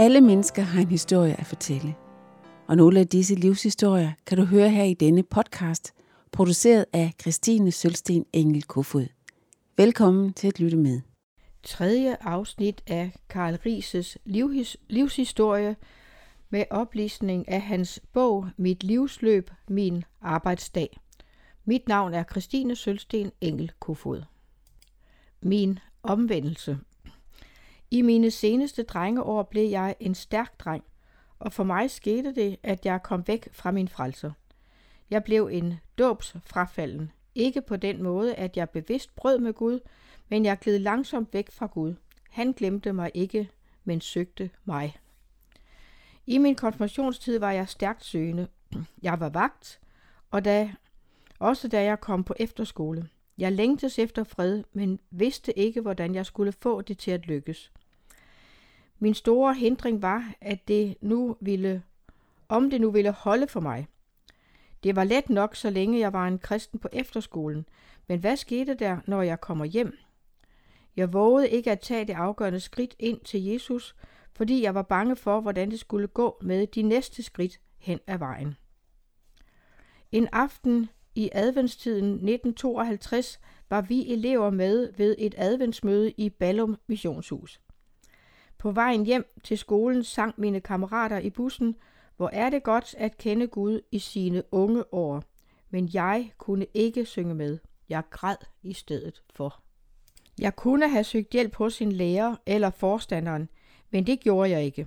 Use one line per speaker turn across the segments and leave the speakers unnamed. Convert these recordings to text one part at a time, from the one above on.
Alle mennesker har en historie at fortælle. Og nogle af disse livshistorier kan du høre her i denne podcast, produceret af Christine Sølsten Engel Kofod. Velkommen til at lytte med.
Tredje afsnit af Karl Rises livhis- livshistorie med oplæsning af hans bog Mit livsløb, min arbejdsdag. Mit navn er Christine Sølsten Engel Kofod. Min omvendelse. I mine seneste drengeår blev jeg en stærk dreng, og for mig skete det, at jeg kom væk fra min frelser. Jeg blev en dåbsfrafalden, ikke på den måde, at jeg bevidst brød med Gud, men jeg gled langsomt væk fra Gud. Han glemte mig ikke, men søgte mig. I min konfirmationstid var jeg stærkt søgende. Jeg var vagt, og da, også da jeg kom på efterskole. Jeg længtes efter fred, men vidste ikke, hvordan jeg skulle få det til at lykkes. Min store hindring var, at det nu ville, om det nu ville holde for mig. Det var let nok, så længe jeg var en kristen på efterskolen, men hvad skete der, når jeg kommer hjem? Jeg vågede ikke at tage det afgørende skridt ind til Jesus, fordi jeg var bange for, hvordan det skulle gå med de næste skridt hen ad vejen. En aften i adventstiden 1952 var vi elever med ved et adventsmøde i Ballum Missionshus. På vejen hjem til skolen sang mine kammerater i bussen, hvor er det godt at kende Gud i sine unge år. Men jeg kunne ikke synge med. Jeg græd i stedet for. Jeg kunne have søgt hjælp hos sin lærer eller forstanderen, men det gjorde jeg ikke.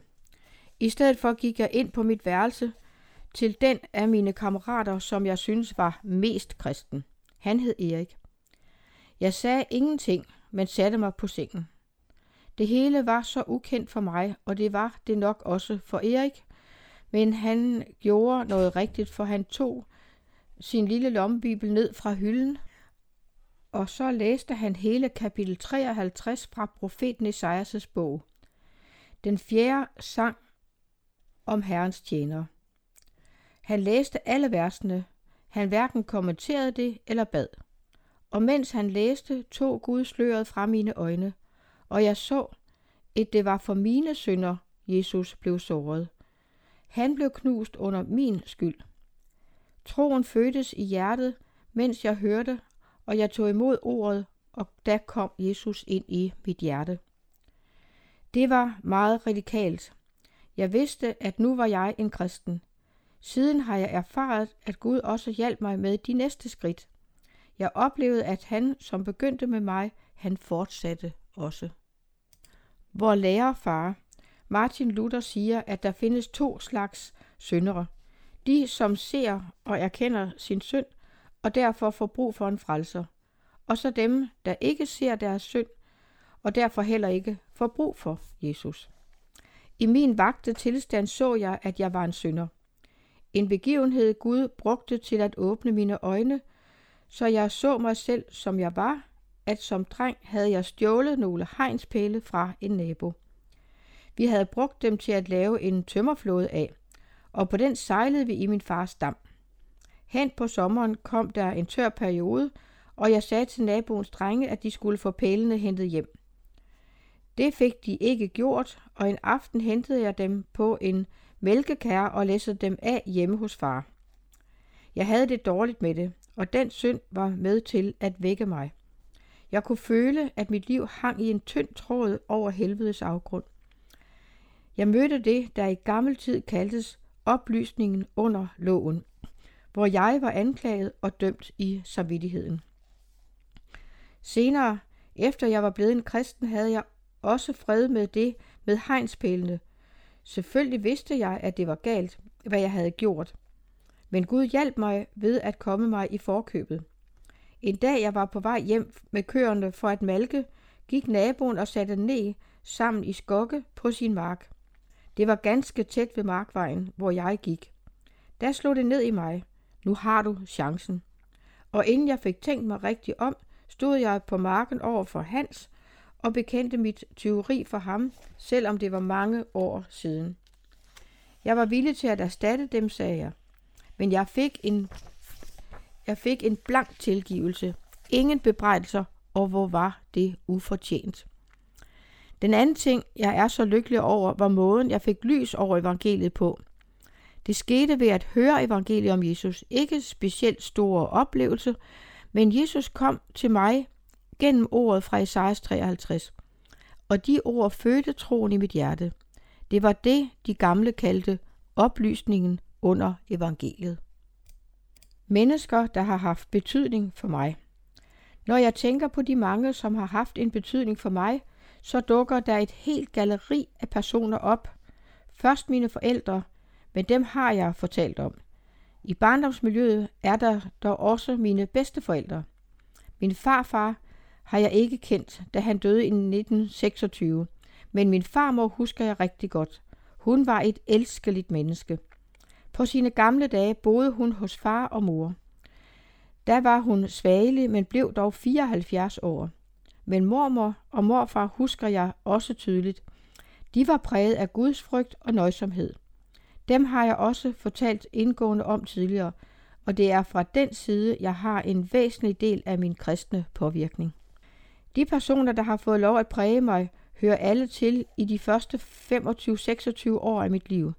I stedet for gik jeg ind på mit værelse til den af mine kammerater, som jeg synes var mest kristen. Han hed Erik. Jeg sagde ingenting, men satte mig på sengen. Det hele var så ukendt for mig, og det var det nok også for Erik, men han gjorde noget rigtigt, for han tog sin lille lommebibel ned fra hylden, og så læste han hele kapitel 53 fra profeten Esajas' bog. Den fjerde sang om Herrens tjener. Han læste alle versene. Han hverken kommenterede det eller bad. Og mens han læste, tog Gud sløret fra mine øjne, og jeg så, at det var for mine synder, Jesus blev såret. Han blev knust under min skyld. Troen fødtes i hjertet, mens jeg hørte, og jeg tog imod ordet, og da kom Jesus ind i mit hjerte. Det var meget radikalt. Jeg vidste, at nu var jeg en kristen. Siden har jeg erfaret, at Gud også hjalp mig med de næste skridt. Jeg oplevede, at han, som begyndte med mig, han fortsatte også. Hvor lærerfar Martin Luther siger, at der findes to slags syndere. De, som ser og erkender sin synd, og derfor får brug for en frelser. Og så dem, der ikke ser deres synd, og derfor heller ikke får brug for Jesus. I min vagte tilstand så jeg, at jeg var en synder. En begivenhed Gud brugte til at åbne mine øjne, så jeg så mig selv, som jeg var, at som dreng havde jeg stjålet nogle hegnspæle fra en nabo. Vi havde brugt dem til at lave en tømmerflåde af, og på den sejlede vi i min fars dam. Hen på sommeren kom der en tør periode, og jeg sagde til naboens drenge, at de skulle få pælene hentet hjem. Det fik de ikke gjort, og en aften hentede jeg dem på en mælkekær og læssede dem af hjemme hos far. Jeg havde det dårligt med det, og den synd var med til at vække mig. Jeg kunne føle, at mit liv hang i en tynd tråd over helvedes afgrund. Jeg mødte det, der i gammel tid kaldtes oplysningen under loven, hvor jeg var anklaget og dømt i samvittigheden. Senere, efter jeg var blevet en kristen, havde jeg også fred med det med hegnspælene. Selvfølgelig vidste jeg, at det var galt, hvad jeg havde gjort. Men Gud hjalp mig ved at komme mig i forkøbet. En dag jeg var på vej hjem med køerne for at malke, gik naboen og satte ned sammen i skogge på sin mark. Det var ganske tæt ved markvejen, hvor jeg gik. Der slog det ned i mig. Nu har du chancen. Og inden jeg fik tænkt mig rigtig om, stod jeg på marken over for Hans og bekendte mit tyveri for ham, selvom det var mange år siden. Jeg var villig til at erstatte dem, sagde jeg. Men jeg fik en, jeg fik en blank tilgivelse. Ingen bebrejdelser, og hvor var det ufortjent. Den anden ting, jeg er så lykkelig over, var måden, jeg fik lys over evangeliet på. Det skete ved at høre evangeliet om Jesus. Ikke specielt store oplevelse, men Jesus kom til mig gennem ordet fra Esajas 53. Og de ord fødte troen i mit hjerte. Det var det, de gamle kaldte oplysningen under evangeliet. Mennesker, der har haft betydning for mig. Når jeg tænker på de mange, som har haft en betydning for mig, så dukker der et helt galleri af personer op. Først mine forældre, men dem har jeg fortalt om. I barndomsmiljøet er der dog også mine bedsteforældre. Min farfar har jeg ikke kendt, da han døde i 1926, men min farmor husker jeg rigtig godt. Hun var et elskeligt menneske. På sine gamle dage boede hun hos far og mor. Da var hun svagelig, men blev dog 74 år. Men mormor og morfar husker jeg også tydeligt. De var præget af Guds frygt og nøjsomhed. Dem har jeg også fortalt indgående om tidligere, og det er fra den side, jeg har en væsentlig del af min kristne påvirkning. De personer, der har fået lov at præge mig, hører alle til i de første 25-26 år af mit liv.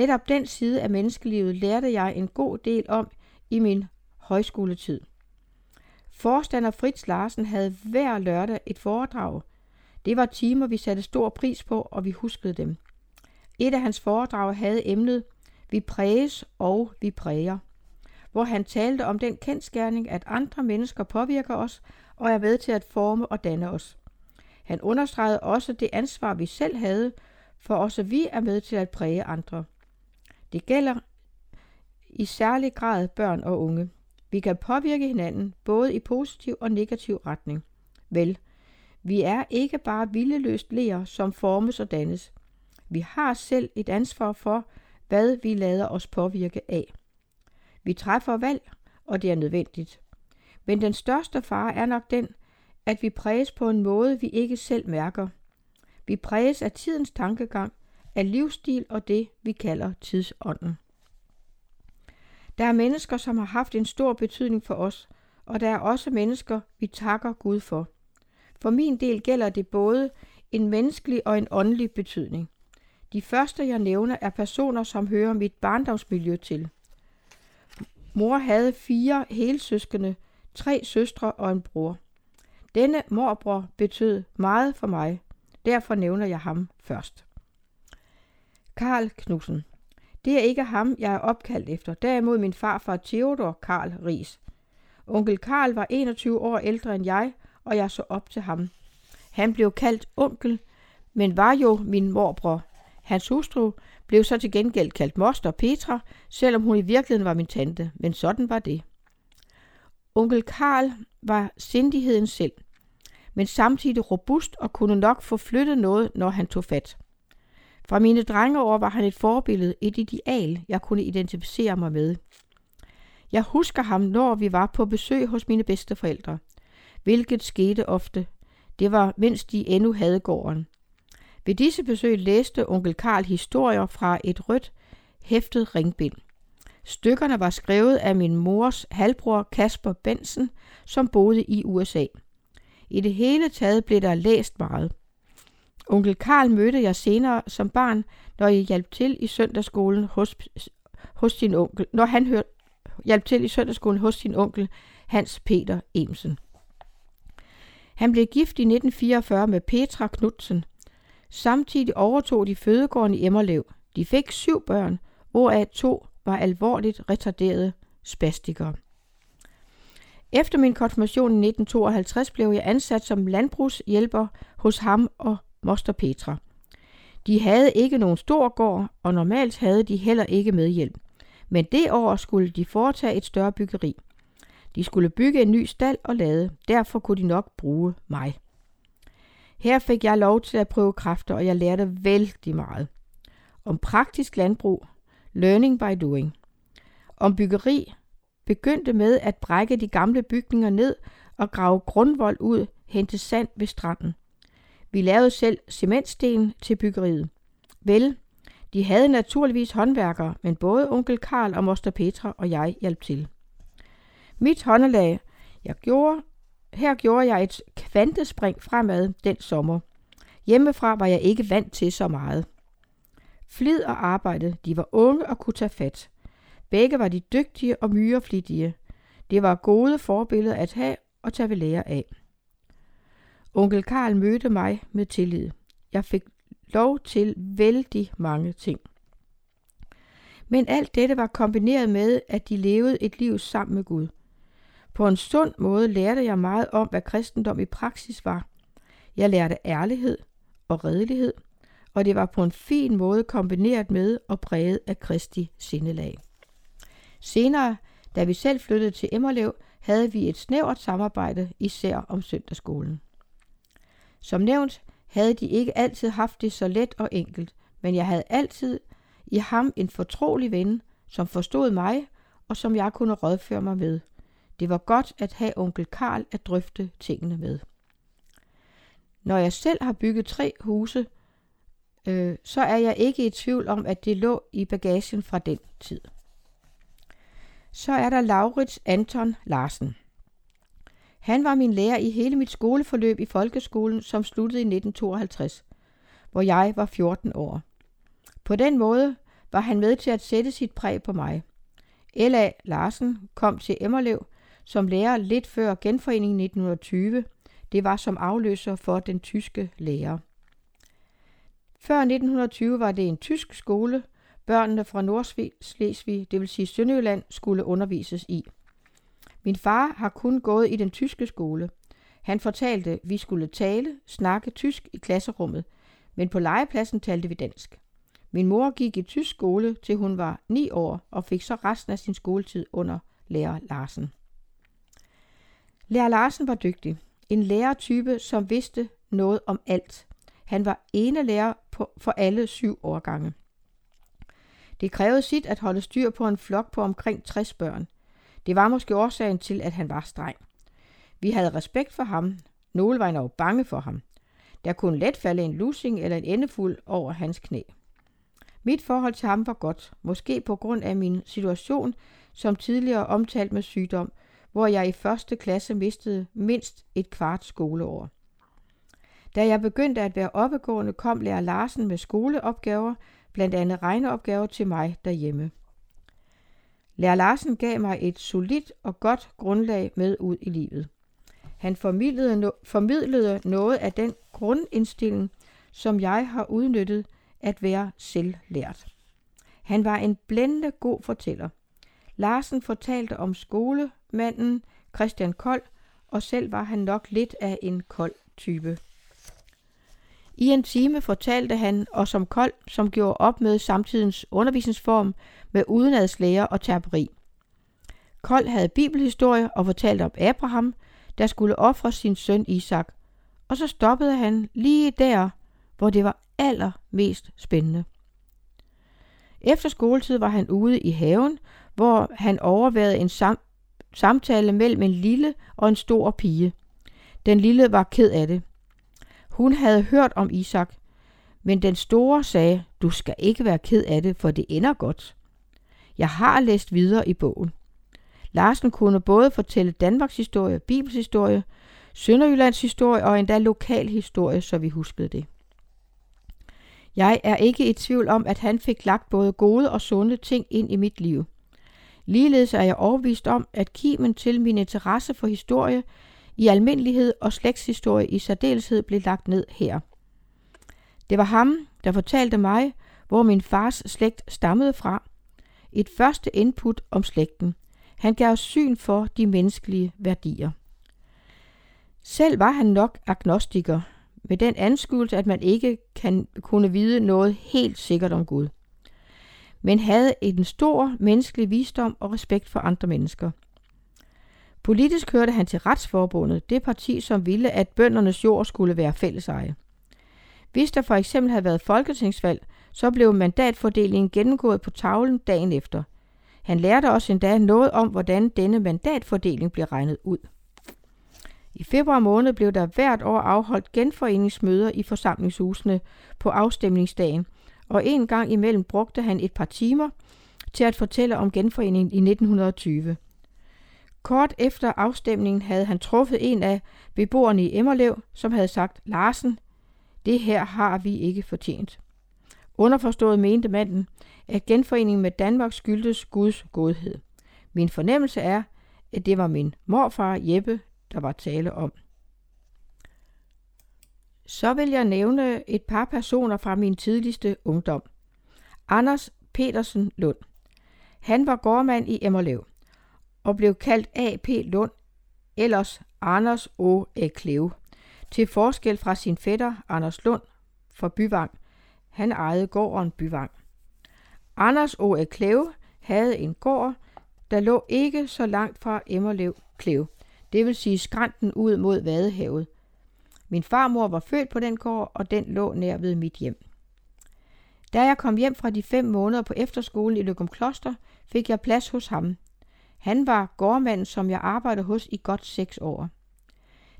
Netop den side af menneskelivet lærte jeg en god del om i min højskoletid. Forstander Fritz Larsen havde hver lørdag et foredrag. Det var timer, vi satte stor pris på, og vi huskede dem. Et af hans foredrag havde emnet Vi præges og vi præger, hvor han talte om den kendskærning, at andre mennesker påvirker os og er ved til at forme og danne os. Han understregede også det ansvar, vi selv havde, for også vi er med til at præge andre. Det gælder i særlig grad børn og unge. Vi kan påvirke hinanden både i positiv og negativ retning. Vel, vi er ikke bare vildeløst lærer, som formes og dannes. Vi har selv et ansvar for, hvad vi lader os påvirke af. Vi træffer valg, og det er nødvendigt. Men den største fare er nok den, at vi præges på en måde, vi ikke selv mærker. Vi præges af tidens tankegang, af livsstil og det, vi kalder tidsånden. Der er mennesker, som har haft en stor betydning for os, og der er også mennesker, vi takker Gud for. For min del gælder det både en menneskelig og en åndelig betydning. De første, jeg nævner, er personer, som hører mit barndomsmiljø til. Mor havde fire helsøskende, tre søstre og en bror. Denne morbror betød meget for mig, derfor nævner jeg ham først. Karl Knudsen. Det er ikke ham, jeg er opkaldt efter, derimod min farfar Theodor Karl Ries. Onkel Karl var 21 år ældre end jeg, og jeg så op til ham. Han blev kaldt onkel, men var jo min morbror. Hans hustru blev så til gengæld kaldt moster Petra, selvom hun i virkeligheden var min tante, men sådan var det. Onkel Karl var sindigheden selv, men samtidig robust og kunne nok få flyttet noget, når han tog fat. Fra mine drengeår var han et forbillede, et ideal, jeg kunne identificere mig med. Jeg husker ham, når vi var på besøg hos mine bedsteforældre, hvilket skete ofte. Det var, mens de endnu havde gården. Ved disse besøg læste onkel Karl historier fra et rødt, hæftet ringbind. Stykkerne var skrevet af min mors halvbror Kasper Bensen, som boede i USA. I det hele taget blev der læst meget. Onkel Karl mødte jeg senere som barn, når jeg hjalp til i søndagsskolen hos, hos sin onkel, når han hør, hjalp til i søndagsskolen hos sin onkel Hans Peter Emsen. Han blev gift i 1944 med Petra Knudsen. Samtidig overtog de fødegården i Emmerlev. De fik syv børn, hvoraf to var alvorligt retarderede spastikere. Efter min konfirmation i 1952 blev jeg ansat som landbrugshjælper hos ham og moster Petra. De havde ikke nogen stor gård, og normalt havde de heller ikke medhjælp. Men det år skulle de foretage et større byggeri. De skulle bygge en ny stald og lade, derfor kunne de nok bruge mig. Her fik jeg lov til at prøve kræfter, og jeg lærte vældig meget. Om praktisk landbrug, learning by doing. Om byggeri, begyndte med at brække de gamle bygninger ned og grave grundvold ud, hente sand ved stranden. Vi lavede selv cementsten til byggeriet. Vel, de havde naturligvis håndværkere, men både onkel Karl og moster Petra og jeg hjalp til. Mit håndelag, jeg gjorde, her gjorde jeg et kvantespring fremad den sommer. Hjemmefra var jeg ikke vant til så meget. Flid og arbejde, de var unge og kunne tage fat. Begge var de dygtige og myreflittige. Det var gode forbilleder at have og tage ved lære af. Onkel Karl mødte mig med tillid. Jeg fik lov til vældig mange ting. Men alt dette var kombineret med, at de levede et liv sammen med Gud. På en sund måde lærte jeg meget om, hvad kristendom i praksis var. Jeg lærte ærlighed og redelighed, og det var på en fin måde kombineret med og præget af Kristi sindelag. Senere, da vi selv flyttede til Emmerlev, havde vi et snævert samarbejde, især om søndagsskolen. Som nævnt havde de ikke altid haft det så let og enkelt, men jeg havde altid i ham en fortrolig ven, som forstod mig og som jeg kunne rådføre mig med. Det var godt at have onkel Karl at drøfte tingene med. Når jeg selv har bygget tre huse, øh, så er jeg ikke i tvivl om, at det lå i bagagen fra den tid. Så er der Laurits Anton Larsen. Han var min lærer i hele mit skoleforløb i folkeskolen, som sluttede i 1952, hvor jeg var 14 år. På den måde var han med til at sætte sit præg på mig. L.A. Larsen kom til Emmerlev som lærer lidt før genforeningen 1920. Det var som afløser for den tyske lærer. Før 1920 var det en tysk skole, børnene fra Nordslesvig, det vil sige Sønderjylland, skulle undervises i. Min far har kun gået i den tyske skole. Han fortalte, vi skulle tale, snakke tysk i klasserummet, men på legepladsen talte vi dansk. Min mor gik i tysk skole, til hun var ni år, og fik så resten af sin skoletid under lærer Larsen. Lærer Larsen var dygtig. En lærertype, som vidste noget om alt. Han var ene lærer på, for alle syv årgange. Det krævede sit at holde styr på en flok på omkring 60 børn. Det var måske årsagen til, at han var streng. Vi havde respekt for ham. Nogle var endnu bange for ham. Der kunne let falde en lusing eller en endefuld over hans knæ. Mit forhold til ham var godt, måske på grund af min situation, som tidligere omtalt med sygdom, hvor jeg i første klasse mistede mindst et kvart skoleår. Da jeg begyndte at være oppegående, kom lærer Larsen med skoleopgaver, blandt andet regneopgaver til mig derhjemme. Lær Larsen gav mig et solidt og godt grundlag med ud i livet. Han formidlede, no- formidlede noget af den grundindstilling, som jeg har udnyttet at være selvlært. Han var en blændende god fortæller. Larsen fortalte om skolemanden Christian Kold, og selv var han nok lidt af en kold type. I en time fortalte han os om Kold, som gjorde op med samtidens undervisningsform med udenadslæger og terperi. Kold havde bibelhistorie og fortalte om Abraham, der skulle ofre sin søn Isak. Og så stoppede han lige der, hvor det var allermest spændende. Efter skoletid var han ude i haven, hvor han overværede en sam- samtale mellem en lille og en stor pige. Den lille var ked af det. Hun havde hørt om Isak, men den store sagde, du skal ikke være ked af det, for det ender godt. Jeg har læst videre i bogen. Larsen kunne både fortælle Danmarks historie, Bibels historie, Sønderjyllands historie og endda lokal historie, så vi huskede det. Jeg er ikke i tvivl om, at han fik lagt både gode og sunde ting ind i mit liv. Ligeledes er jeg overbevist om, at kimen til min interesse for historie i almindelighed og slægtshistorie i særdeleshed blev lagt ned her. Det var ham, der fortalte mig, hvor min fars slægt stammede fra. Et første input om slægten. Han gav syn for de menneskelige værdier. Selv var han nok agnostiker, med den anskuelse, at man ikke kan kunne vide noget helt sikkert om Gud, men havde en stor menneskelig visdom og respekt for andre mennesker. Politisk hørte han til Retsforbundet, det parti, som ville, at bøndernes jord skulle være fælleseje. Hvis der for eksempel havde været folketingsvalg, så blev mandatfordelingen gennemgået på tavlen dagen efter. Han lærte også endda noget om, hvordan denne mandatfordeling blev regnet ud. I februar måned blev der hvert år afholdt genforeningsmøder i forsamlingshusene på afstemningsdagen, og en gang imellem brugte han et par timer til at fortælle om genforeningen i 1920. Kort efter afstemningen havde han truffet en af beboerne i Emmerlev, som havde sagt, Larsen, Det her har vi ikke fortjent. Underforstået mente manden, at genforeningen med Danmark skyldtes Guds godhed. Min fornemmelse er, at det var min morfar Jeppe, der var tale om. Så vil jeg nævne et par personer fra min tidligste ungdom. Anders Petersen Lund. Han var gårdmand i Emmerlev og blev kaldt A.P. Lund, ellers Anders O. Eklev, til forskel fra sin fætter Anders Lund fra Byvang. Han ejede gården Byvang. Anders O. Eklev havde en gård, der lå ikke så langt fra Emmerlev Klev, det vil sige skrænten ud mod Vadehavet. Min farmor var født på den gård, og den lå nær ved mit hjem. Da jeg kom hjem fra de fem måneder på efterskole i Løgum Kloster, fik jeg plads hos ham. Han var gårdmanden, som jeg arbejdede hos i godt seks år.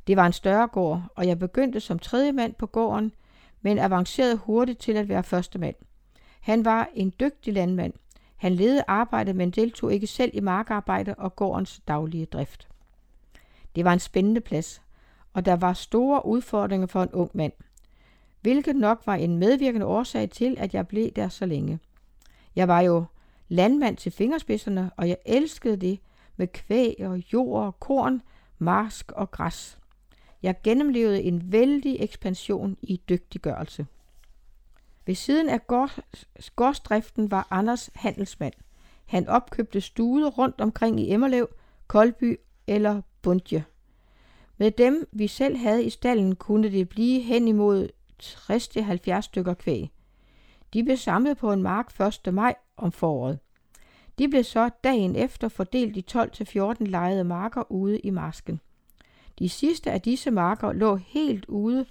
Det var en større gård, og jeg begyndte som tredje mand på gården, men avancerede hurtigt til at være første mand. Han var en dygtig landmand. Han ledede arbejdet, men deltog ikke selv i markarbejde og gårdens daglige drift. Det var en spændende plads, og der var store udfordringer for en ung mand – hvilket nok var en medvirkende årsag til, at jeg blev der så længe. Jeg var jo landmand til fingerspidserne, og jeg elskede det med kvæg og jord og korn, marsk og græs. Jeg gennemlevede en vældig ekspansion i dygtiggørelse. Ved siden af gårdsdriften var Anders handelsmand. Han opkøbte stude rundt omkring i Emmerlev, Koldby eller Bundje. Med dem, vi selv havde i stallen, kunne det blive hen imod 60-70 stykker kvæg. De blev samlet på en mark 1. maj om foråret. De blev så dagen efter fordelt i 12-14 lejede marker ude i marsken. De sidste af disse marker lå helt ude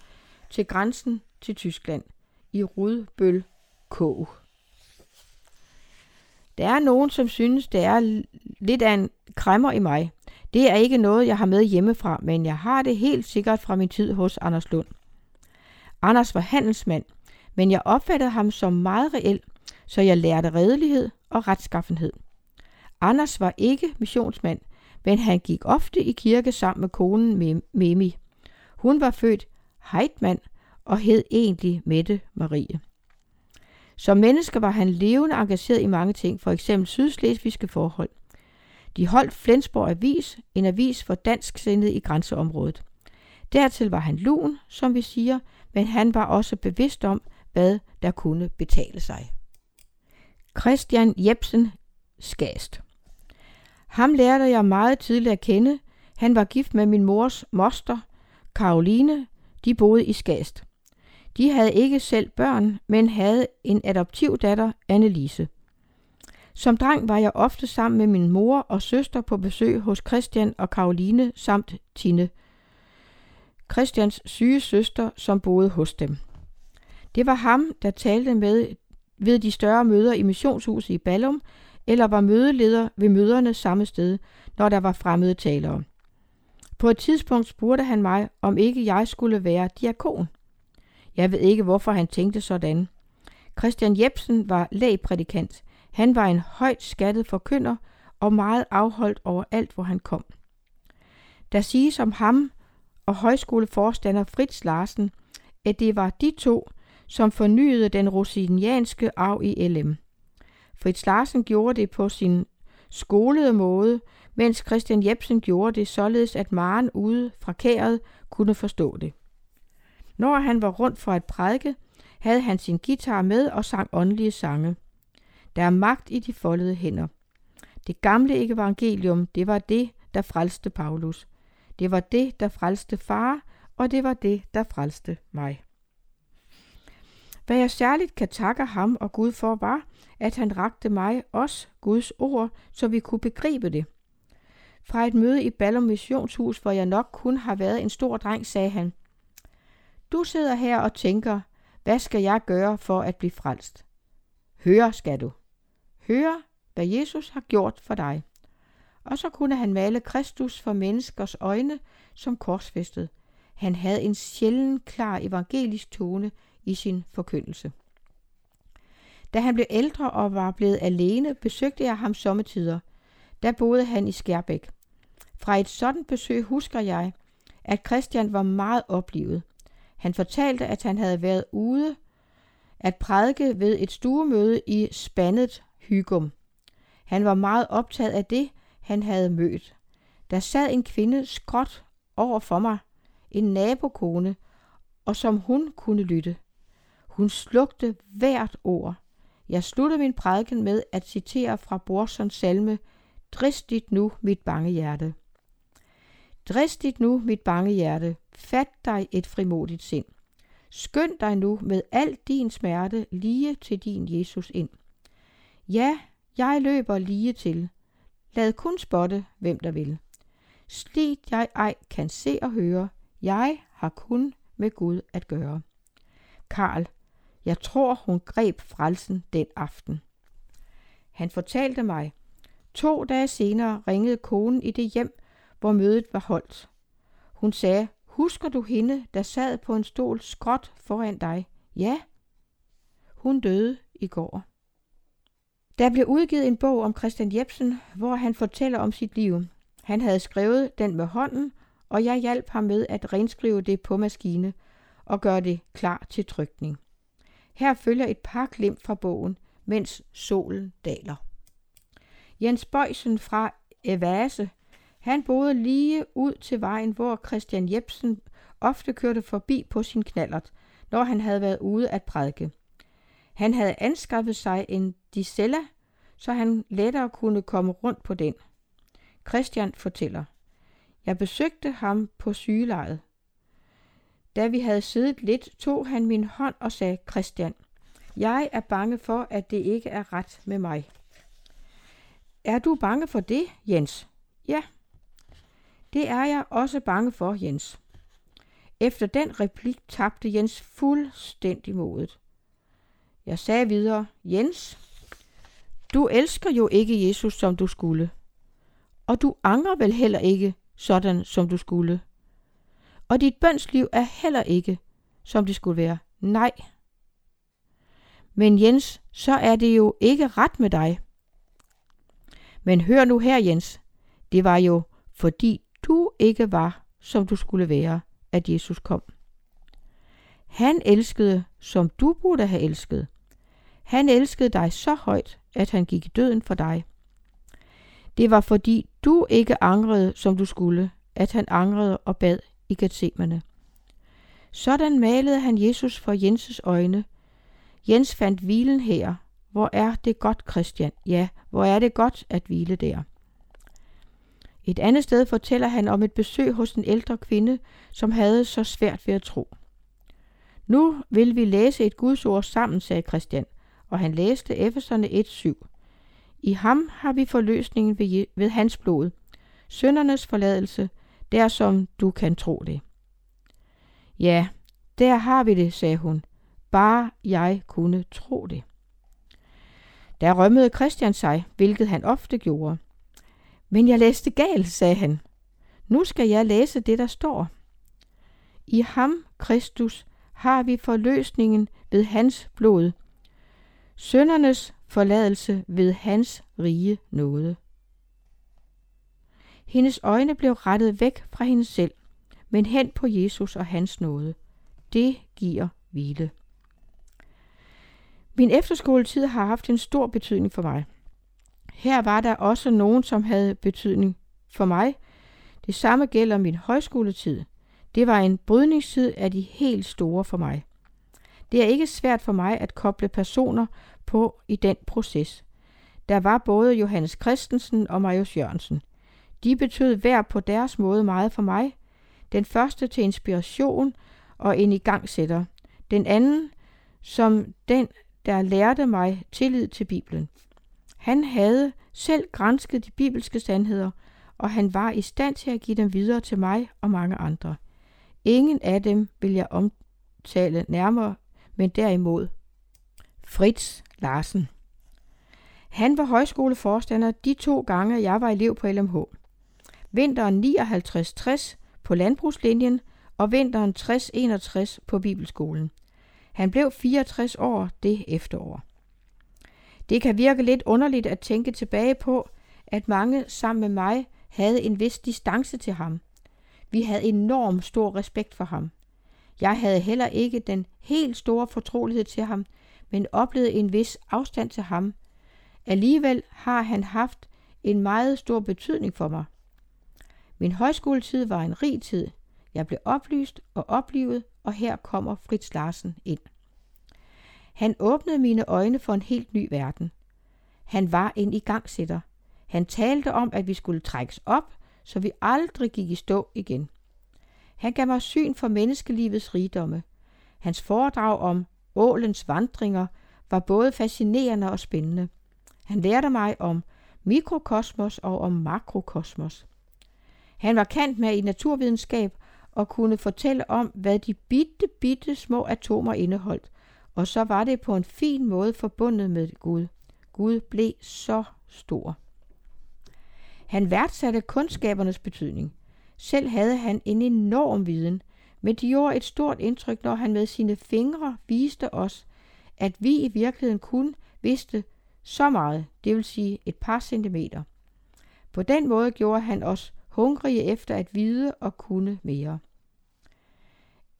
til grænsen til Tyskland i Rudbøl Kog. Der er nogen, som synes, det er lidt af en kræmmer i mig. Det er ikke noget, jeg har med hjemmefra, men jeg har det helt sikkert fra min tid hos Anders Lund. Anders var handelsmand, men jeg opfattede ham som meget reel, så jeg lærte redelighed og retskaffenhed. Anders var ikke missionsmand, men han gik ofte i kirke sammen med konen Mimi. Hun var født Heitmann og hed egentlig Mette Marie. Som menneske var han levende engageret i mange ting, for eksempel sydslesvigske forhold. De holdt Flensborg Avis, en avis for dansk i grænseområdet. Dertil var han lun, som vi siger, men han var også bevidst om, hvad der kunne betale sig. Christian Jebsen Skast Ham lærte jeg meget tidligt at kende. Han var gift med min mors moster, Karoline. De boede i Skast. De havde ikke selv børn, men havde en adoptivdatter, Annelise. Som dreng var jeg ofte sammen med min mor og søster på besøg hos Christian og Karoline samt Tine. Christians syge søster, som boede hos dem. Det var ham, der talte med ved de større møder i missionshuset i Ballum, eller var mødeleder ved møderne samme sted, når der var fremmede talere. På et tidspunkt spurgte han mig, om ikke jeg skulle være diakon. Jeg ved ikke, hvorfor han tænkte sådan. Christian Jebsen var lægprædikant. Han var en højt skattet forkynder og meget afholdt over alt, hvor han kom. Der siges om ham, og højskoleforstander Fritz Larsen, at det var de to, som fornyede den rosinianske arv i LM. Fritz Larsen gjorde det på sin skolede måde, mens Christian Jebsen gjorde det således, at Maren ude fra kæret kunne forstå det. Når han var rundt for at prædike, havde han sin guitar med og sang åndelige sange. Der er magt i de foldede hænder. Det gamle evangelium, det var det, der frelste Paulus. Det var det, der frelste far, og det var det, der frelste mig. Hvad jeg særligt kan takke ham og Gud for, var, at han rakte mig os Guds ord, så vi kunne begribe det. Fra et møde i Ballum Missionshus, hvor jeg nok kun har været en stor dreng, sagde han, Du sidder her og tænker, hvad skal jeg gøre for at blive frelst? Høre skal du. Høre, hvad Jesus har gjort for dig og så kunne han male Kristus for menneskers øjne som korsfæstet. Han havde en sjælden klar evangelisk tone i sin forkyndelse. Da han blev ældre og var blevet alene, besøgte jeg ham sommetider. Der boede han i Skærbæk. Fra et sådan besøg husker jeg, at Christian var meget oplivet. Han fortalte, at han havde været ude at prædike ved et stuemøde i Spandet Hygum. Han var meget optaget af det, han havde mødt. Der sad en kvinde skråt over for mig, en nabokone, og som hun kunne lytte. Hun slugte hvert ord. Jeg sluttede min prædiken med at citere fra Borsons salme, Dristigt nu, mit bange hjerte. Dristigt nu, mit bange hjerte, fat dig et frimodigt sind. Skynd dig nu med al din smerte lige til din Jesus ind. Ja, jeg løber lige til. Lad kun spotte, hvem der vil. Slit jeg ej kan se og høre, jeg har kun med Gud at gøre. Karl, jeg tror, hun greb frelsen den aften. Han fortalte mig, to dage senere ringede konen i det hjem, hvor mødet var holdt. Hun sagde, husker du hende, der sad på en stol skråt foran dig? Ja. Hun døde i går. Der blev udgivet en bog om Christian Jebsen, hvor han fortæller om sit liv. Han havde skrevet den med hånden, og jeg hjalp ham med at renskrive det på maskine og gøre det klar til trykning. Her følger et par glimt fra bogen, mens solen daler. Jens Bøjsen fra Evase, han boede lige ud til vejen, hvor Christian Jebsen ofte kørte forbi på sin knallert, når han havde været ude at prædike. Han havde anskaffet sig en Disella, så han lettere kunne komme rundt på den. Christian fortæller, jeg besøgte ham på sygelejet. Da vi havde siddet lidt, tog han min hånd og sagde, Christian, jeg er bange for, at det ikke er ret med mig. Er du bange for det, Jens? Ja. Det er jeg også bange for, Jens. Efter den replik tabte Jens fuldstændig modet. Jeg sagde videre, Jens, du elsker jo ikke Jesus, som du skulle. Og du angrer vel heller ikke, sådan som du skulle. Og dit bønsliv er heller ikke, som det skulle være. Nej. Men Jens, så er det jo ikke ret med dig. Men hør nu her, Jens. Det var jo, fordi du ikke var, som du skulle være, at Jesus kom. Han elskede, som du burde have elsket. Han elskede dig så højt, at han gik i døden for dig. Det var fordi du ikke angrede, som du skulle, at han angrede og bad i Gethsemane. Sådan malede han Jesus for Jenses øjne. Jens fandt hvilen her. Hvor er det godt, Christian? Ja, hvor er det godt at hvile der. Et andet sted fortæller han om et besøg hos en ældre kvinde, som havde så svært ved at tro. Nu vil vi læse et Guds ord sammen, sagde Christian, og han læste Efeserne 1.7. I ham har vi forløsningen ved, ved hans blod, søndernes forladelse, der som du kan tro det. Ja, der har vi det, sagde hun. Bare jeg kunne tro det. Der rømmede Christian sig, hvilket han ofte gjorde. Men jeg læste galt, sagde han. Nu skal jeg læse det, der står. I ham, Kristus, har vi forløsningen ved hans blod, søndernes forladelse ved hans rige nåde. Hendes øjne blev rettet væk fra hende selv, men hen på Jesus og hans nåde. Det giver hvile. Min efterskoletid har haft en stor betydning for mig. Her var der også nogen, som havde betydning for mig. Det samme gælder min højskoletid. Det var en brydningstid af de helt store for mig. Det er ikke svært for mig at koble personer på i den proces. Der var både Johannes Christensen og Marius Jørgensen. De betød hver på deres måde meget for mig. Den første til inspiration og en igangsætter. Den anden som den, der lærte mig tillid til Bibelen. Han havde selv grænsket de bibelske sandheder, og han var i stand til at give dem videre til mig og mange andre. Ingen af dem vil jeg omtale nærmere, men derimod Fritz Larsen. Han var højskoleforstander de to gange, jeg var elev på LMH. Vinteren 59-60 på landbrugslinjen og vinteren 60-61 på Bibelskolen. Han blev 64 år det efterår. Det kan virke lidt underligt at tænke tilbage på, at mange sammen med mig havde en vis distance til ham. Vi havde enorm stor respekt for ham. Jeg havde heller ikke den helt store fortrolighed til ham, men oplevede en vis afstand til ham. Alligevel har han haft en meget stor betydning for mig. Min højskoletid var en rig tid. Jeg blev oplyst og oplivet, og her kommer Fritz Larsen ind. Han åbnede mine øjne for en helt ny verden. Han var en igangsætter. Han talte om, at vi skulle trækkes op, så vi aldrig gik i stå igen. Han gav mig syn for menneskelivets rigdomme. Hans foredrag om ålens vandringer var både fascinerende og spændende. Han lærte mig om mikrokosmos og om makrokosmos. Han var kendt med i naturvidenskab og kunne fortælle om, hvad de bitte, bitte små atomer indeholdt, og så var det på en fin måde forbundet med Gud. Gud blev så stor. Han værdsatte kundskabernes betydning. Selv havde han en enorm viden, men det gjorde et stort indtryk, når han med sine fingre viste os, at vi i virkeligheden kun vidste så meget, det vil sige et par centimeter. På den måde gjorde han os hungrige efter at vide og kunne mere.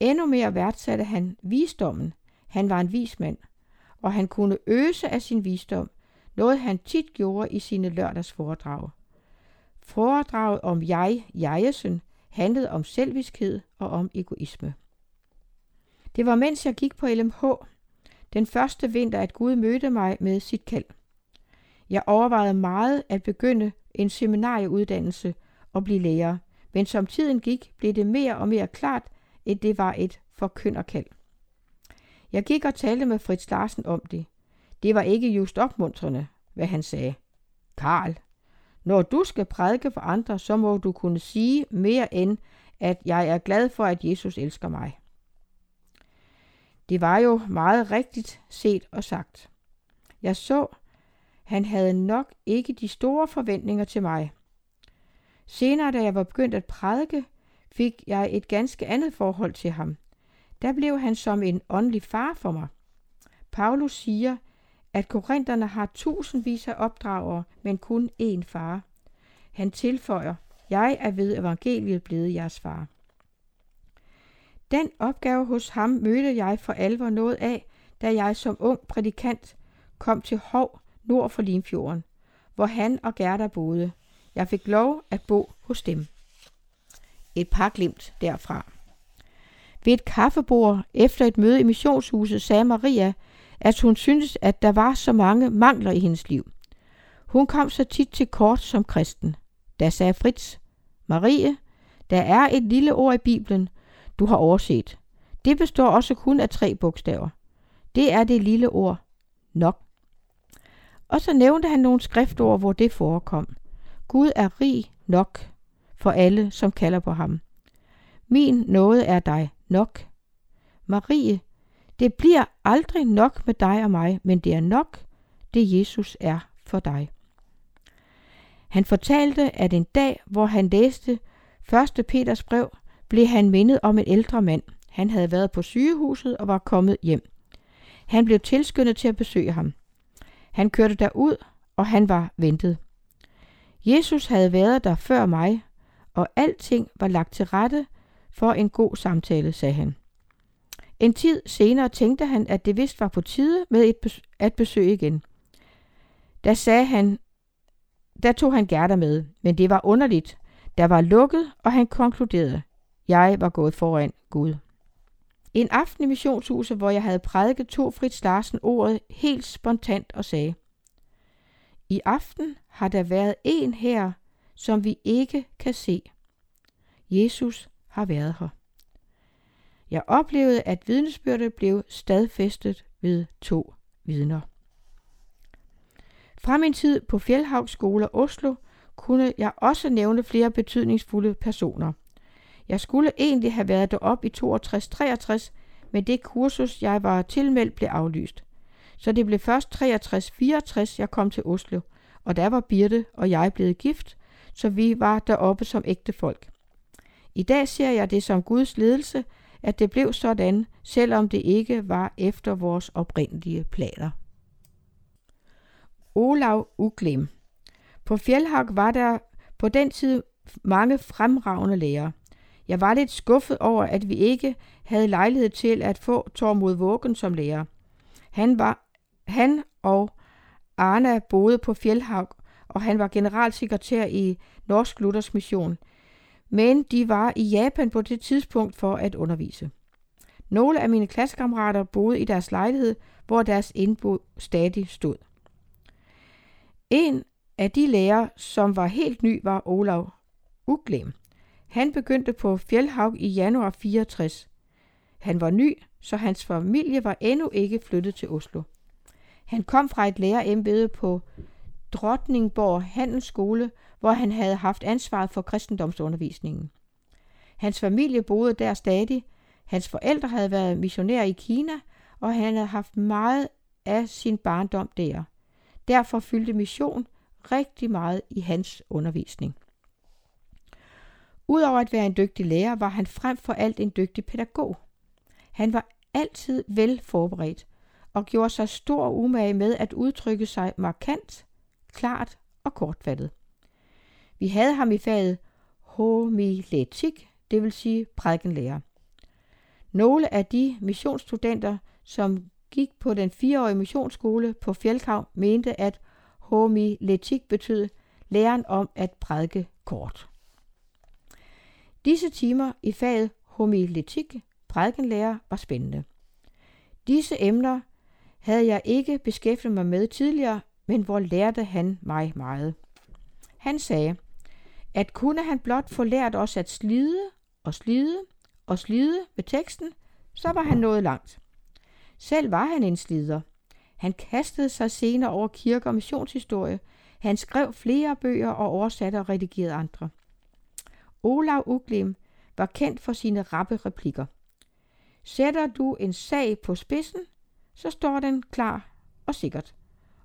Endnu mere værdsatte han visdommen. Han var en vis mand, og han kunne øse af sin visdom, noget han tit gjorde i sine lørdagsforedrag. Foredraget om jeg, jegesen, handlede om selviskhed og om egoisme. Det var mens jeg gik på LMH, den første vinter, at Gud mødte mig med sit kald. Jeg overvejede meget at begynde en seminarieuddannelse og blive lærer, men som tiden gik, blev det mere og mere klart, at det var et forkynderkald. Jeg gik og talte med Fritz Larsen om det. Det var ikke just opmuntrende, hvad han sagde. Karl, når du skal prædike for andre, så må du kunne sige mere end, at jeg er glad for, at Jesus elsker mig. Det var jo meget rigtigt set og sagt. Jeg så, han havde nok ikke de store forventninger til mig. Senere, da jeg var begyndt at prædike, fik jeg et ganske andet forhold til ham. Der blev han som en åndelig far for mig. Paulus siger, at korinterne har tusindvis af opdragere, men kun én far. Han tilføjer, jeg er ved evangeliet blevet jeres far. Den opgave hos ham mødte jeg for alvor noget af, da jeg som ung prædikant kom til Hov nord for Limfjorden, hvor han og Gerda boede. Jeg fik lov at bo hos dem. Et par glimt derfra. Ved et kaffebord efter et møde i missionshuset sagde Maria, at hun syntes, at der var så mange mangler i hendes liv. Hun kom så tit til kort som kristen. Da sagde Fritz, Marie, der er et lille ord i Bibelen, du har overset. Det består også kun af tre bogstaver. Det er det lille ord nok. Og så nævnte han nogle skriftord, hvor det forekom. Gud er rig nok for alle, som kalder på ham. Min nåde er dig nok. Marie, det bliver aldrig nok med dig og mig, men det er nok, det Jesus er for dig. Han fortalte, at en dag, hvor han læste 1. Peters brev, blev han mindet om en ældre mand. Han havde været på sygehuset og var kommet hjem. Han blev tilskyndet til at besøge ham. Han kørte derud, og han var ventet. Jesus havde været der før mig, og alting var lagt til rette for en god samtale, sagde han. En tid senere tænkte han, at det vist var på tide med et bes- at besøge igen. Da sagde han, der tog han Gerda med, men det var underligt. Der var lukket, og han konkluderede, jeg var gået foran Gud. En aften i missionshuset, hvor jeg havde prædiket, tog Fritz Larsen ordet helt spontant og sagde, i aften har der været en her, som vi ikke kan se. Jesus har været her. Jeg oplevede, at vidnesbyrdet blev stadfæstet ved to vidner. Fra min tid på Fjellhavsskole Oslo kunne jeg også nævne flere betydningsfulde personer. Jeg skulle egentlig have været deroppe i 62-63, men det kursus, jeg var tilmeldt, blev aflyst. Så det blev først 63-64, jeg kom til Oslo, og der var Birte og jeg blevet gift, så vi var deroppe som ægte folk. I dag ser jeg det som Guds ledelse, at det blev sådan, selvom det ikke var efter vores oprindelige planer. Olav Uglem På Fjellhak var der på den tid mange fremragende lærere. Jeg var lidt skuffet over, at vi ikke havde lejlighed til at få Tormod Vågen som lærer. Han, var, han og Arna boede på Fjellhavn, og han var generalsekretær i Norsk Luthers Mission. Men de var i Japan på det tidspunkt for at undervise. Nogle af mine klassekammerater boede i deres lejlighed, hvor deres indbo stadig stod. En af de lærere, som var helt ny, var Olav Uglem. Han begyndte på Fjellhaug i januar 64. Han var ny, så hans familie var endnu ikke flyttet til Oslo. Han kom fra et lærerembede på Drottningborg Handelsskole, hvor han havde haft ansvaret for kristendomsundervisningen. Hans familie boede der stadig. Hans forældre havde været missionærer i Kina, og han havde haft meget af sin barndom der. Derfor fyldte mission rigtig meget i hans undervisning. Udover at være en dygtig lærer, var han frem for alt en dygtig pædagog. Han var altid vel forberedt og gjorde sig stor umage med at udtrykke sig markant, klart og kortfattet. Vi havde ham i faget homiletik, det vil sige prædikenlærer. Nogle af de missionsstudenter, som gik på den fireårige missionsskole på Fjeldkav, mente, at homiletik betød læren om at prædike kort. Disse timer i faget homiletik, prædikenlærer, var spændende. Disse emner havde jeg ikke beskæftiget mig med tidligere, men hvor lærte han mig meget. Han sagde, at kunne han blot få lært os at slide og slide og slide med teksten, så var han nået langt. Selv var han en slider. Han kastede sig senere over kirke- og missionshistorie. Han skrev flere bøger og oversatte og redigerede andre. Olav Uglim var kendt for sine rappe replikker. Sætter du en sag på spidsen, så står den klar og sikkert.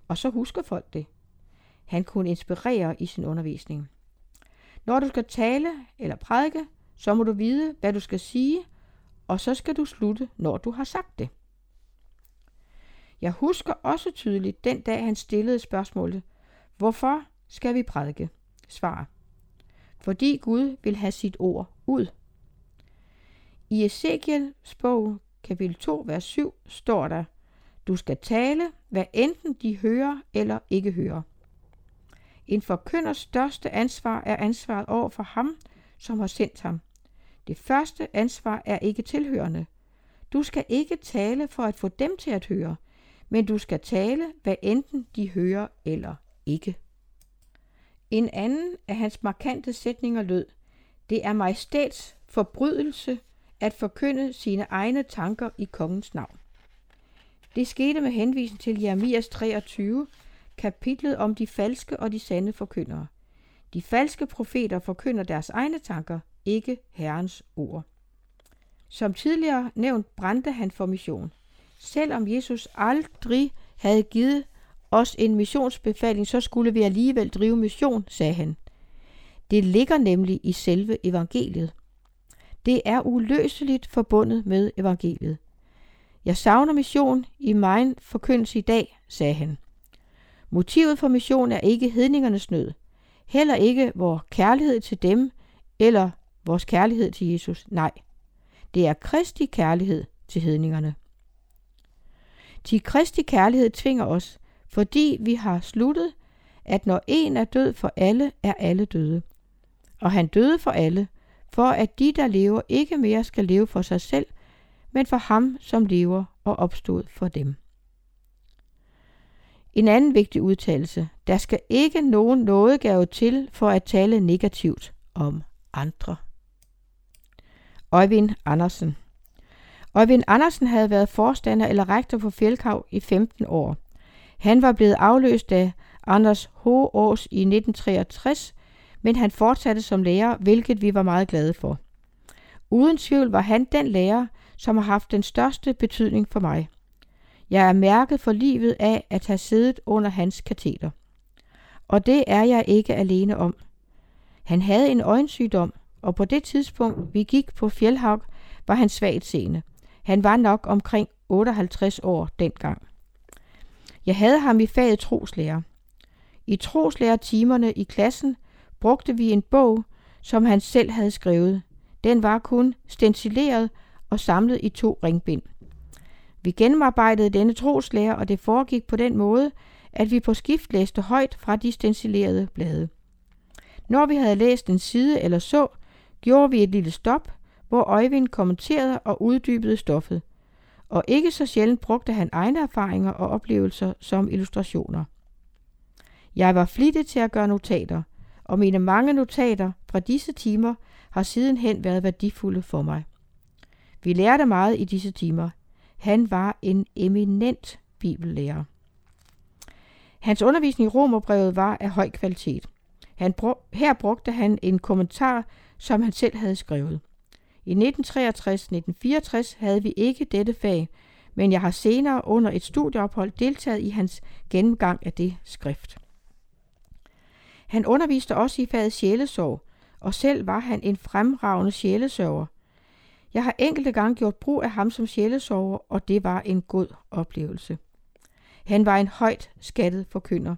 Og så husker folk det. Han kunne inspirere i sin undervisning. Når du skal tale eller prædike, så må du vide, hvad du skal sige, og så skal du slutte, når du har sagt det. Jeg husker også tydeligt den dag, han stillede spørgsmålet, hvorfor skal vi prædike? Svar. Fordi Gud vil have sit ord ud. I Ezekiels bog, kapitel 2, vers 7, står der, du skal tale, hvad enten de hører eller ikke hører. En forkynders største ansvar er ansvaret over for ham, som har sendt ham. Det første ansvar er ikke tilhørende. Du skal ikke tale for at få dem til at høre, men du skal tale, hvad enten de hører eller ikke. En anden af hans markante sætninger lød, det er majestæts forbrydelse at forkynde sine egne tanker i kongens navn. Det skete med henvisning til Jeremias 23, kapitlet om de falske og de sande forkyndere. De falske profeter forkynder deres egne tanker, ikke Herrens ord. Som tidligere nævnt brændte han for mission. Selvom Jesus aldrig havde givet os en missionsbefaling, så skulle vi alligevel drive mission, sagde han. Det ligger nemlig i selve evangeliet. Det er uløseligt forbundet med evangeliet. Jeg savner mission i min forkyndelse i dag, sagde han. Motivet for mission er ikke hedningernes nød, heller ikke vores kærlighed til dem eller vores kærlighed til Jesus. Nej, det er Kristi kærlighed til hedningerne. Til Kristi kærlighed tvinger os, fordi vi har sluttet, at når en er død for alle, er alle døde. Og han døde for alle, for at de, der lever, ikke mere skal leve for sig selv, men for ham, som lever og opstod for dem. En anden vigtig udtalelse. Der skal ikke nogen nådegave til for at tale negativt om andre. Øjvind Andersen Øjvind Andersen havde været forstander eller rektor på Fjeldkav i 15 år. Han var blevet afløst af Anders H. Års i 1963, men han fortsatte som lærer, hvilket vi var meget glade for. Uden tvivl var han den lærer, som har haft den største betydning for mig. Jeg er mærket for livet af at have siddet under hans kateter. Og det er jeg ikke alene om. Han havde en øjensygdom, og på det tidspunkt, vi gik på Fjellhavn, var han svagt seende. Han var nok omkring 58 år dengang. Jeg havde ham i faget troslærer. I troslærertimerne i klassen brugte vi en bog, som han selv havde skrevet. Den var kun stencileret og samlet i to ringbind. Vi gennemarbejdede denne troslære, og det foregik på den måde, at vi på skift læste højt fra de stencilerede blade. Når vi havde læst en side eller så, gjorde vi et lille stop, hvor Øjvind kommenterede og uddybede stoffet, og ikke så sjældent brugte han egne erfaringer og oplevelser som illustrationer. Jeg var flittig til at gøre notater, og mine mange notater fra disse timer har sidenhen været værdifulde for mig. Vi lærte meget i disse timer. Han var en eminent bibellærer. Hans undervisning i Romerbrevet var af høj kvalitet. Han brug, her brugte han en kommentar, som han selv havde skrevet. I 1963-1964 havde vi ikke dette fag, men jeg har senere under et studieophold deltaget i hans gennemgang af det skrift. Han underviste også i faget sjælesorg, og selv var han en fremragende sjælesørger. Jeg har enkelte gange gjort brug af ham som sjælesorger, og det var en god oplevelse. Han var en højt skattet forkynder.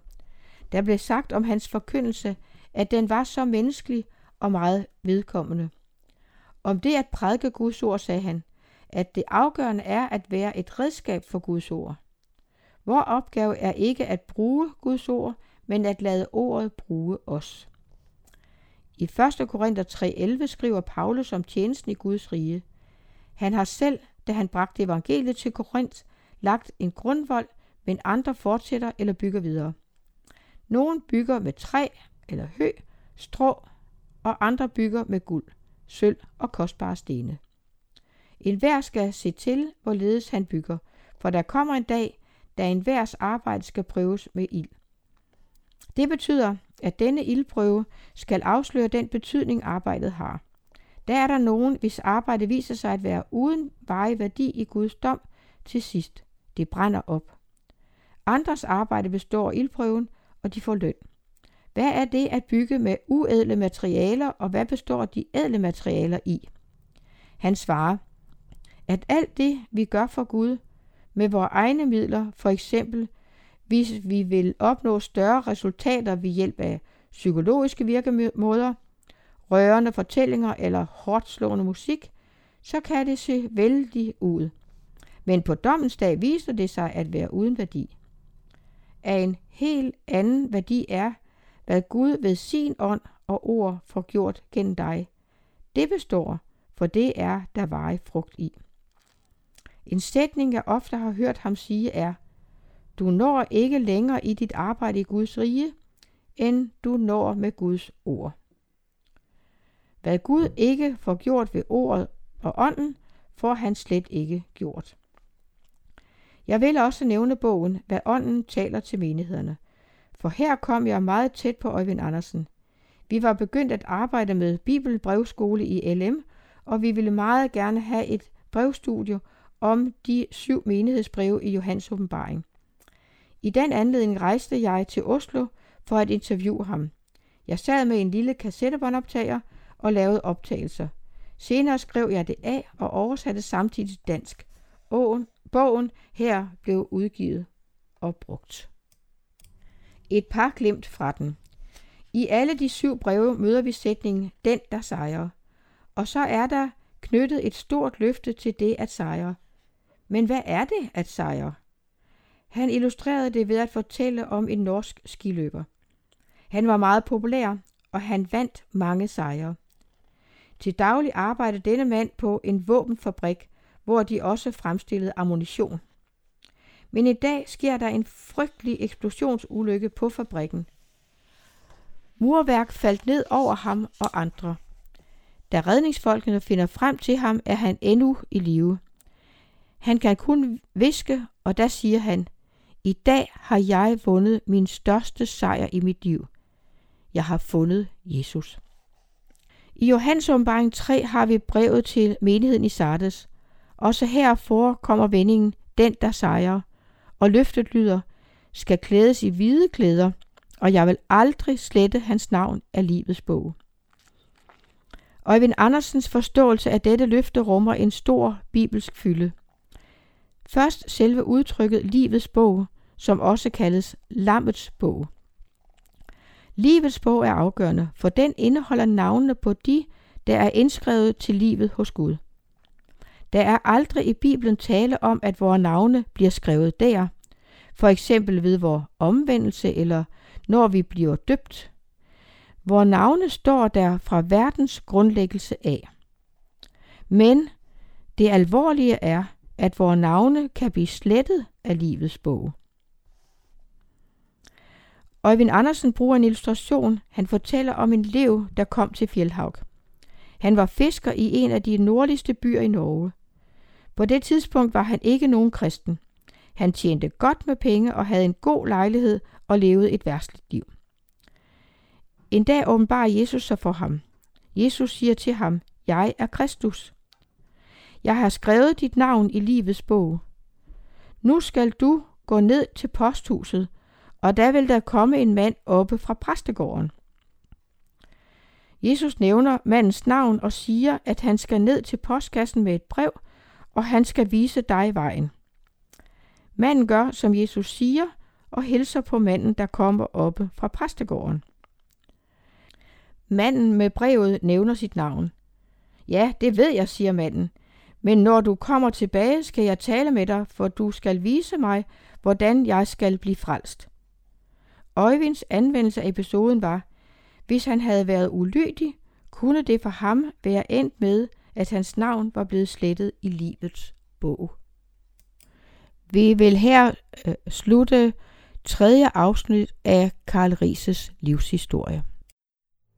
Der blev sagt om hans forkyndelse, at den var så menneskelig og meget vedkommende. Om det at prædike Guds ord sagde han, at det afgørende er at være et redskab for Guds ord. Vor opgave er ikke at bruge Guds ord, men at lade ordet bruge os. I 1. Korinther 3.11 skriver Paulus om tjenesten i Guds rige. Han har selv, da han bragte evangeliet til Korinth, lagt en grundvold, men andre fortsætter eller bygger videre. Nogle bygger med træ eller hø, strå, og andre bygger med guld, sølv og kostbare stene. En hver skal se til, hvorledes han bygger, for der kommer en dag, da en værs arbejde skal prøves med ild. Det betyder, at denne ildprøve skal afsløre den betydning, arbejdet har. Der er der nogen, hvis arbejde viser sig at være uden varig værdi i Guds dom til sidst. Det brænder op. Andres arbejde består ildprøven, og de får løn. Hvad er det at bygge med uædle materialer, og hvad består de ædle materialer i? Han svarer, at alt det, vi gør for Gud, med vores egne midler, for eksempel hvis vi vil opnå større resultater ved hjælp af psykologiske virkemåder, rørende fortællinger eller hårdt slående musik, så kan det se vældig ud. Men på dommens dag viser det sig at være uden værdi. Af en helt anden værdi er, hvad Gud ved sin ånd og ord får gjort gennem dig. Det består, for det er der varig frugt i. En sætning, jeg ofte har hørt ham sige, er, du når ikke længere i dit arbejde i Guds rige, end du når med Guds ord. Hvad Gud ikke får gjort ved ordet og ånden, får han slet ikke gjort. Jeg vil også nævne bogen, hvad ånden taler til menighederne. For her kom jeg meget tæt på Øjvind Andersen. Vi var begyndt at arbejde med Bibelbrevskole i LM, og vi ville meget gerne have et brevstudie om de syv menighedsbreve i Johans åbenbaring. I den anledning rejste jeg til Oslo for at interviewe ham. Jeg sad med en lille kassettebåndoptager og lavede optagelser. Senere skrev jeg det af og oversatte samtidig til dansk. Åen, bogen her blev udgivet og brugt. Et par glimt fra den. I alle de syv breve møder vi sætningen den, der sejrer. Og så er der knyttet et stort løfte til det at sejre. Men hvad er det at sejre? Han illustrerede det ved at fortælle om en norsk skiløber. Han var meget populær, og han vandt mange sejre. Til daglig arbejdede denne mand på en våbenfabrik, hvor de også fremstillede ammunition. Men i dag sker der en frygtelig eksplosionsulykke på fabrikken. Murværk faldt ned over ham og andre. Da redningsfolkene finder frem til ham, er han endnu i live. Han kan kun viske, og der siger han, i dag har jeg vundet min største sejr i mit liv. Jeg har fundet Jesus. I Johannes åbenbaring 3 har vi brevet til menigheden i Sardes. Også her forekommer vendingen, den der sejrer, og løftet lyder, skal klædes i hvide klæder, og jeg vil aldrig slette hans navn af livets bog. Øjvind Andersens forståelse af dette løfte rummer en stor bibelsk fylde. Først selve udtrykket livets bog, som også kaldes lammets bog. Livets bog er afgørende, for den indeholder navnene på de, der er indskrevet til livet hos Gud. Der er aldrig i Bibelen tale om, at vores navne bliver skrevet der, for eksempel ved vores omvendelse eller når vi bliver døbt. Vores navne står der fra verdens grundlæggelse af. Men det alvorlige er, at vores navne kan blive slettet af livets bog. Øjvind Andersen bruger en illustration. Han fortæller om en lev, der kom til Fjellhavg. Han var fisker i en af de nordligste byer i Norge. På det tidspunkt var han ikke nogen kristen. Han tjente godt med penge og havde en god lejlighed og levede et værstligt liv. En dag åbenbarer Jesus sig for ham. Jesus siger til ham, jeg er Kristus. Jeg har skrevet dit navn i livets bog. Nu skal du gå ned til posthuset, og der vil der komme en mand oppe fra præstegården. Jesus nævner mandens navn og siger, at han skal ned til postkassen med et brev, og han skal vise dig vejen. Manden gør, som Jesus siger, og hilser på manden, der kommer oppe fra præstegården. Manden med brevet nævner sit navn. Ja, det ved jeg, siger manden. Men når du kommer tilbage, skal jeg tale med dig, for du skal vise mig, hvordan jeg skal blive frelst. Øjvinds anvendelse af episoden var, hvis han havde været ulydig, kunne det for ham være endt med, at hans navn var blevet slettet i livets bog. Vi vil her øh, slutte tredje afsnit af Karl Rises livshistorie.